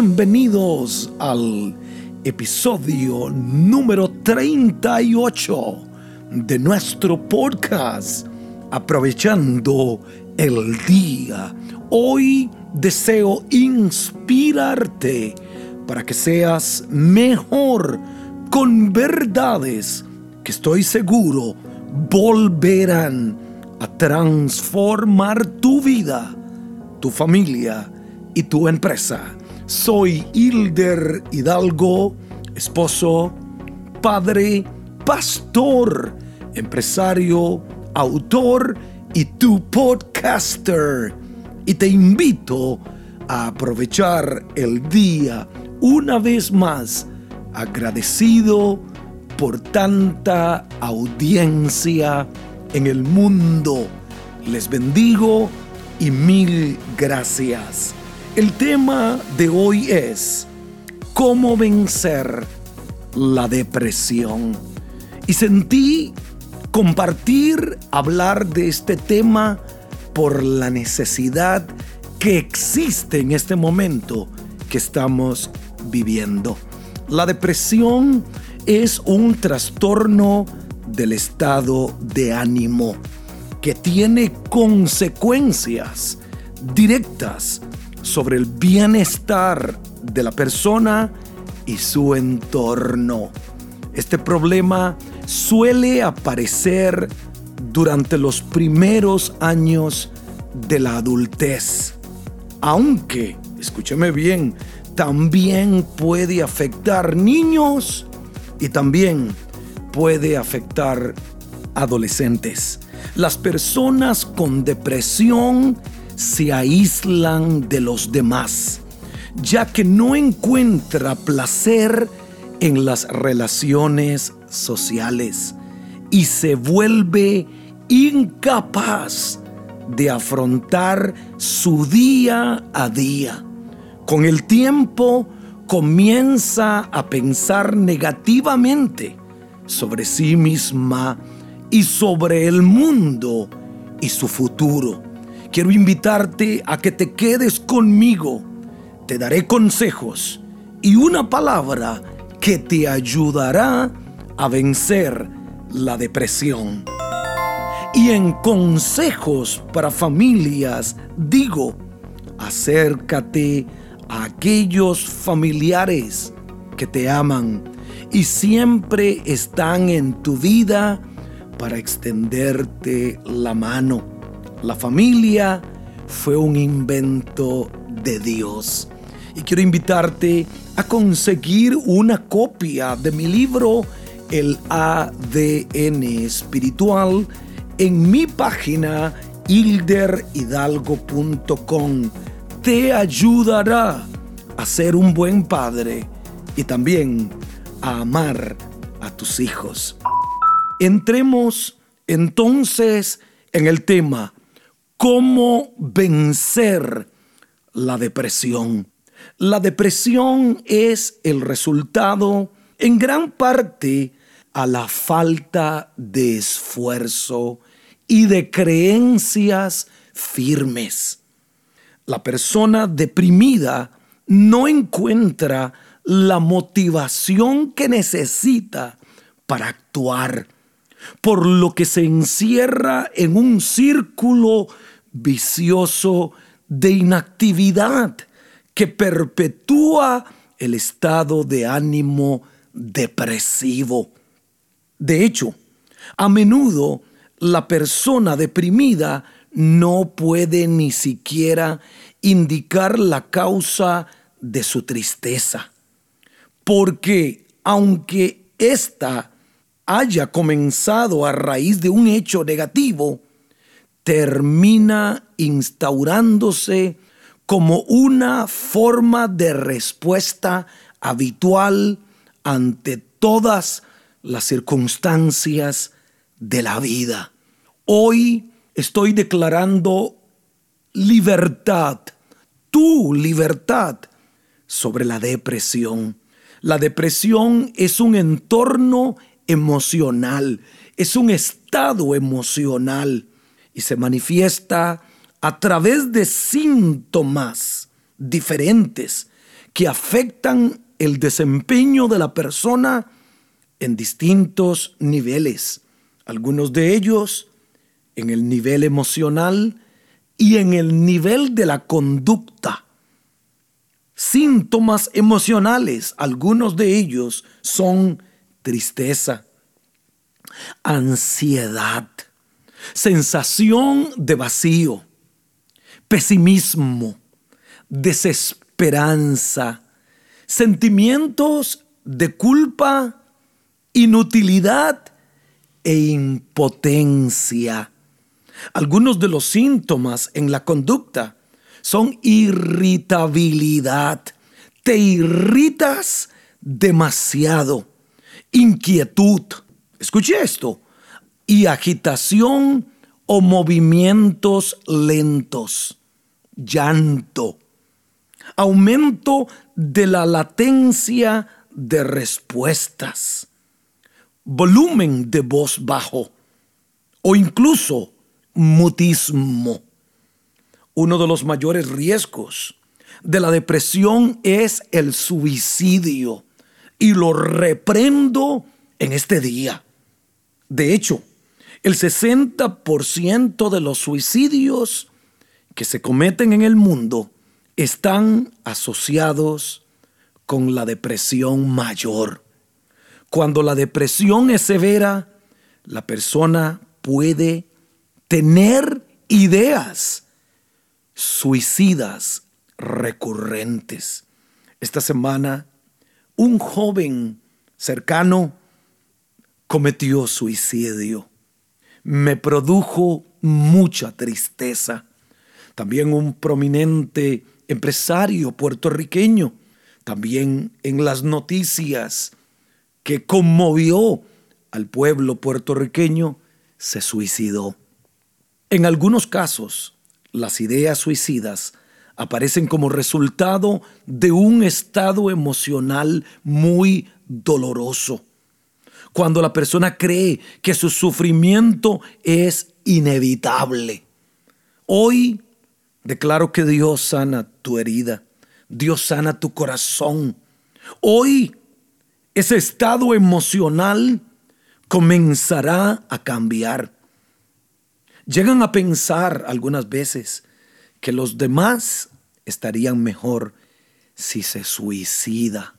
bienvenidos al episodio número 38 de nuestro podcast Aprovechando el Día. Hoy deseo inspirarte para que seas mejor con verdades que estoy seguro volverán a transformar tu vida, tu familia y tu empresa. Soy Hilder Hidalgo, esposo, padre, pastor, empresario, autor y tu podcaster. Y te invito a aprovechar el día una vez más agradecido por tanta audiencia en el mundo. Les bendigo y mil gracias. El tema de hoy es cómo vencer la depresión. Y sentí compartir, hablar de este tema por la necesidad que existe en este momento que estamos viviendo. La depresión es un trastorno del estado de ánimo que tiene consecuencias directas sobre el bienestar de la persona y su entorno. Este problema suele aparecer durante los primeros años de la adultez, aunque, escúcheme bien, también puede afectar niños y también puede afectar adolescentes. Las personas con depresión se aíslan de los demás, ya que no encuentra placer en las relaciones sociales y se vuelve incapaz de afrontar su día a día. Con el tiempo comienza a pensar negativamente sobre sí misma y sobre el mundo y su futuro. Quiero invitarte a que te quedes conmigo. Te daré consejos y una palabra que te ayudará a vencer la depresión. Y en consejos para familias digo, acércate a aquellos familiares que te aman y siempre están en tu vida para extenderte la mano. La familia fue un invento de Dios. Y quiero invitarte a conseguir una copia de mi libro El ADN espiritual en mi página hilderhidalgo.com te ayudará a ser un buen padre y también a amar a tus hijos. Entremos entonces en el tema, ¿cómo vencer la depresión? La depresión es el resultado en gran parte a la falta de esfuerzo y de creencias firmes la persona deprimida no encuentra la motivación que necesita para actuar, por lo que se encierra en un círculo vicioso de inactividad que perpetúa el estado de ánimo depresivo. De hecho, a menudo la persona deprimida no puede ni siquiera indicar la causa de su tristeza, porque aunque ésta haya comenzado a raíz de un hecho negativo, termina instaurándose como una forma de respuesta habitual ante todas las circunstancias de la vida. Hoy estoy declarando libertad, tu libertad sobre la depresión. La depresión es un entorno emocional, es un estado emocional y se manifiesta a través de síntomas diferentes que afectan el desempeño de la persona en distintos niveles. Algunos de ellos en el nivel emocional y en el nivel de la conducta. Síntomas emocionales, algunos de ellos son tristeza, ansiedad, sensación de vacío, pesimismo, desesperanza, sentimientos de culpa, inutilidad e impotencia. Algunos de los síntomas en la conducta son irritabilidad. Te irritas demasiado. Inquietud. Escuche esto. Y agitación o movimientos lentos. Llanto. Aumento de la latencia de respuestas. Volumen de voz bajo. O incluso mutismo. Uno de los mayores riesgos de la depresión es el suicidio y lo reprendo en este día. De hecho, el 60% de los suicidios que se cometen en el mundo están asociados con la depresión mayor. Cuando la depresión es severa, la persona puede tener ideas suicidas recurrentes. Esta semana, un joven cercano cometió suicidio. Me produjo mucha tristeza. También un prominente empresario puertorriqueño, también en las noticias, que conmovió al pueblo puertorriqueño, se suicidó. En algunos casos, las ideas suicidas aparecen como resultado de un estado emocional muy doloroso. Cuando la persona cree que su sufrimiento es inevitable. Hoy declaro que Dios sana tu herida. Dios sana tu corazón. Hoy ese estado emocional comenzará a cambiar. Llegan a pensar algunas veces que los demás estarían mejor si se suicida.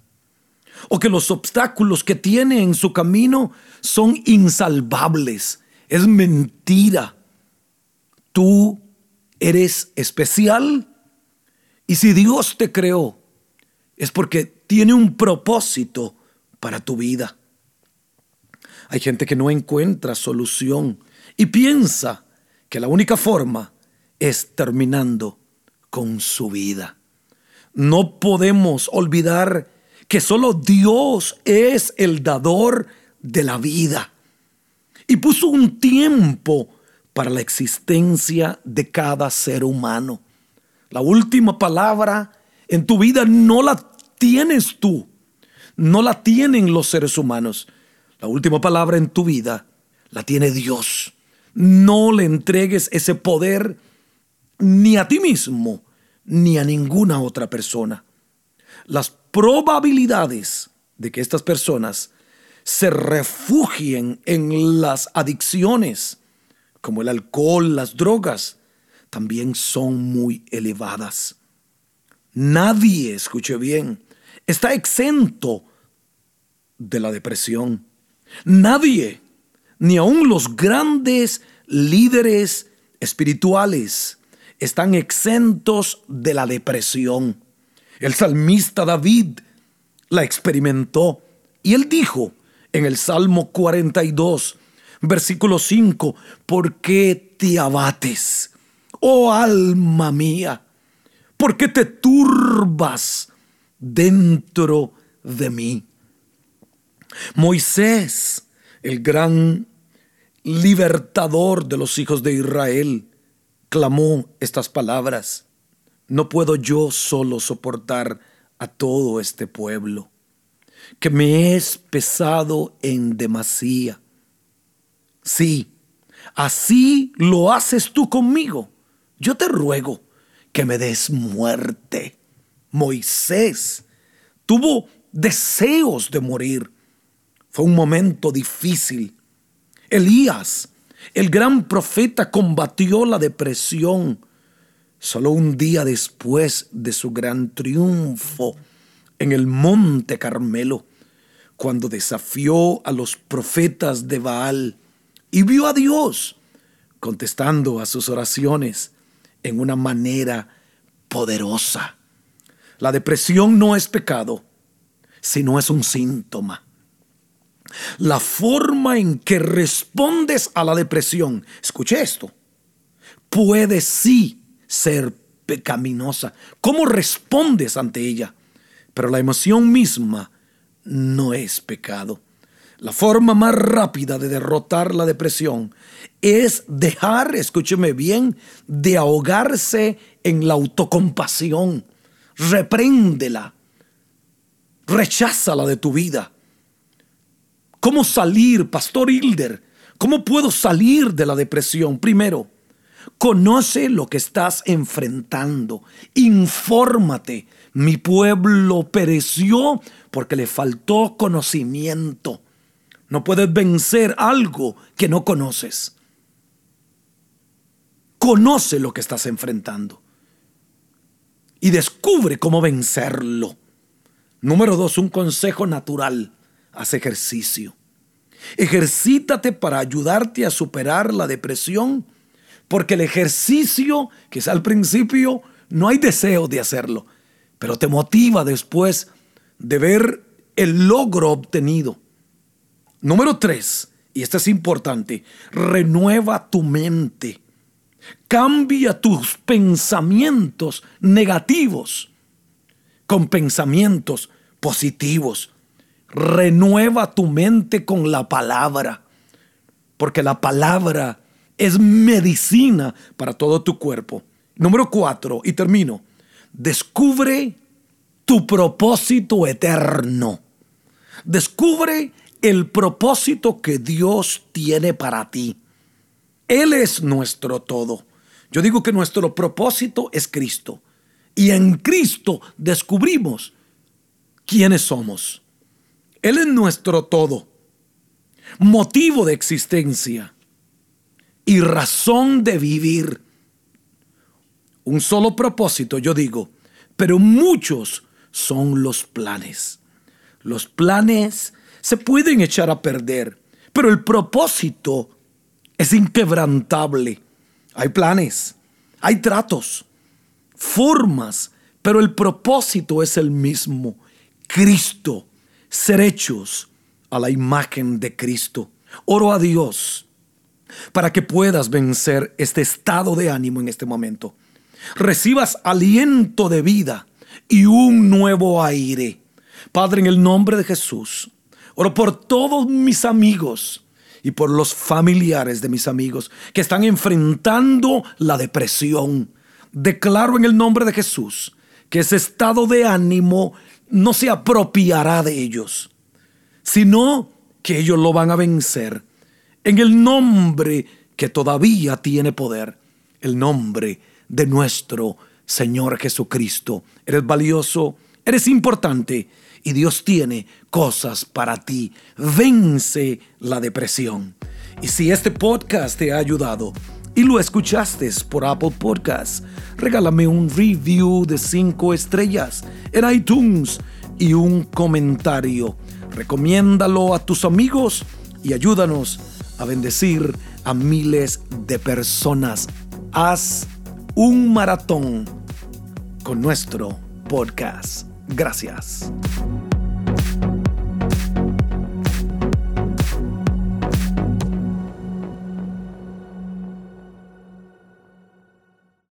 O que los obstáculos que tiene en su camino son insalvables. Es mentira. Tú eres especial. Y si Dios te creó, es porque tiene un propósito para tu vida. Hay gente que no encuentra solución y piensa que la única forma es terminando con su vida. No podemos olvidar que solo Dios es el dador de la vida y puso un tiempo para la existencia de cada ser humano. La última palabra en tu vida no la tienes tú, no la tienen los seres humanos. La última palabra en tu vida la tiene Dios. No le entregues ese poder ni a ti mismo ni a ninguna otra persona. Las probabilidades de que estas personas se refugien en las adicciones, como el alcohol, las drogas, también son muy elevadas. Nadie, escuche bien, está exento de la depresión. Nadie ni aun los grandes líderes espirituales están exentos de la depresión. El salmista David la experimentó y él dijo en el Salmo 42, versículo 5, ¿por qué te abates, oh alma mía? ¿Por qué te turbas dentro de mí? Moisés, el gran libertador de los hijos de Israel, clamó estas palabras. No puedo yo solo soportar a todo este pueblo, que me es pesado en demasía. Sí, así lo haces tú conmigo. Yo te ruego que me des muerte. Moisés tuvo deseos de morir. Fue un momento difícil. Elías, el gran profeta, combatió la depresión solo un día después de su gran triunfo en el monte Carmelo, cuando desafió a los profetas de Baal y vio a Dios contestando a sus oraciones en una manera poderosa. La depresión no es pecado, sino es un síntoma. La forma en que respondes a la depresión, escuche esto, puede sí ser pecaminosa. ¿Cómo respondes ante ella? Pero la emoción misma no es pecado. La forma más rápida de derrotar la depresión es dejar, escúcheme bien, de ahogarse en la autocompasión. Repréndela. Recházala de tu vida. ¿Cómo salir, Pastor Hilder? ¿Cómo puedo salir de la depresión? Primero, conoce lo que estás enfrentando. Infórmate. Mi pueblo pereció porque le faltó conocimiento. No puedes vencer algo que no conoces. Conoce lo que estás enfrentando y descubre cómo vencerlo. Número dos, un consejo natural. Haz ejercicio. Ejercítate para ayudarte a superar la depresión, porque el ejercicio, que es al principio, no hay deseo de hacerlo, pero te motiva después de ver el logro obtenido. Número tres, y esto es importante, renueva tu mente. Cambia tus pensamientos negativos con pensamientos positivos. Renueva tu mente con la palabra, porque la palabra es medicina para todo tu cuerpo. Número cuatro, y termino, descubre tu propósito eterno. Descubre el propósito que Dios tiene para ti. Él es nuestro todo. Yo digo que nuestro propósito es Cristo. Y en Cristo descubrimos quiénes somos. Él es nuestro todo, motivo de existencia y razón de vivir. Un solo propósito, yo digo, pero muchos son los planes. Los planes se pueden echar a perder, pero el propósito es inquebrantable. Hay planes, hay tratos, formas, pero el propósito es el mismo. Cristo, ser hechos a la imagen de Cristo. Oro a Dios para que puedas vencer este estado de ánimo en este momento. Recibas aliento de vida y un nuevo aire. Padre, en el nombre de Jesús, oro por todos mis amigos y por los familiares de mis amigos que están enfrentando la depresión. Declaro en el nombre de Jesús que ese estado de ánimo no se apropiará de ellos, sino que ellos lo van a vencer en el nombre que todavía tiene poder, el nombre de nuestro Señor Jesucristo. Eres valioso, eres importante y Dios tiene cosas para ti. Vence la depresión. Y si este podcast te ha ayudado y lo escuchaste por Apple Podcasts, regálame un review de 5 estrellas en iTunes y un comentario. Recomiéndalo a tus amigos y ayúdanos a bendecir a miles de personas. Haz un maratón con nuestro podcast. Gracias.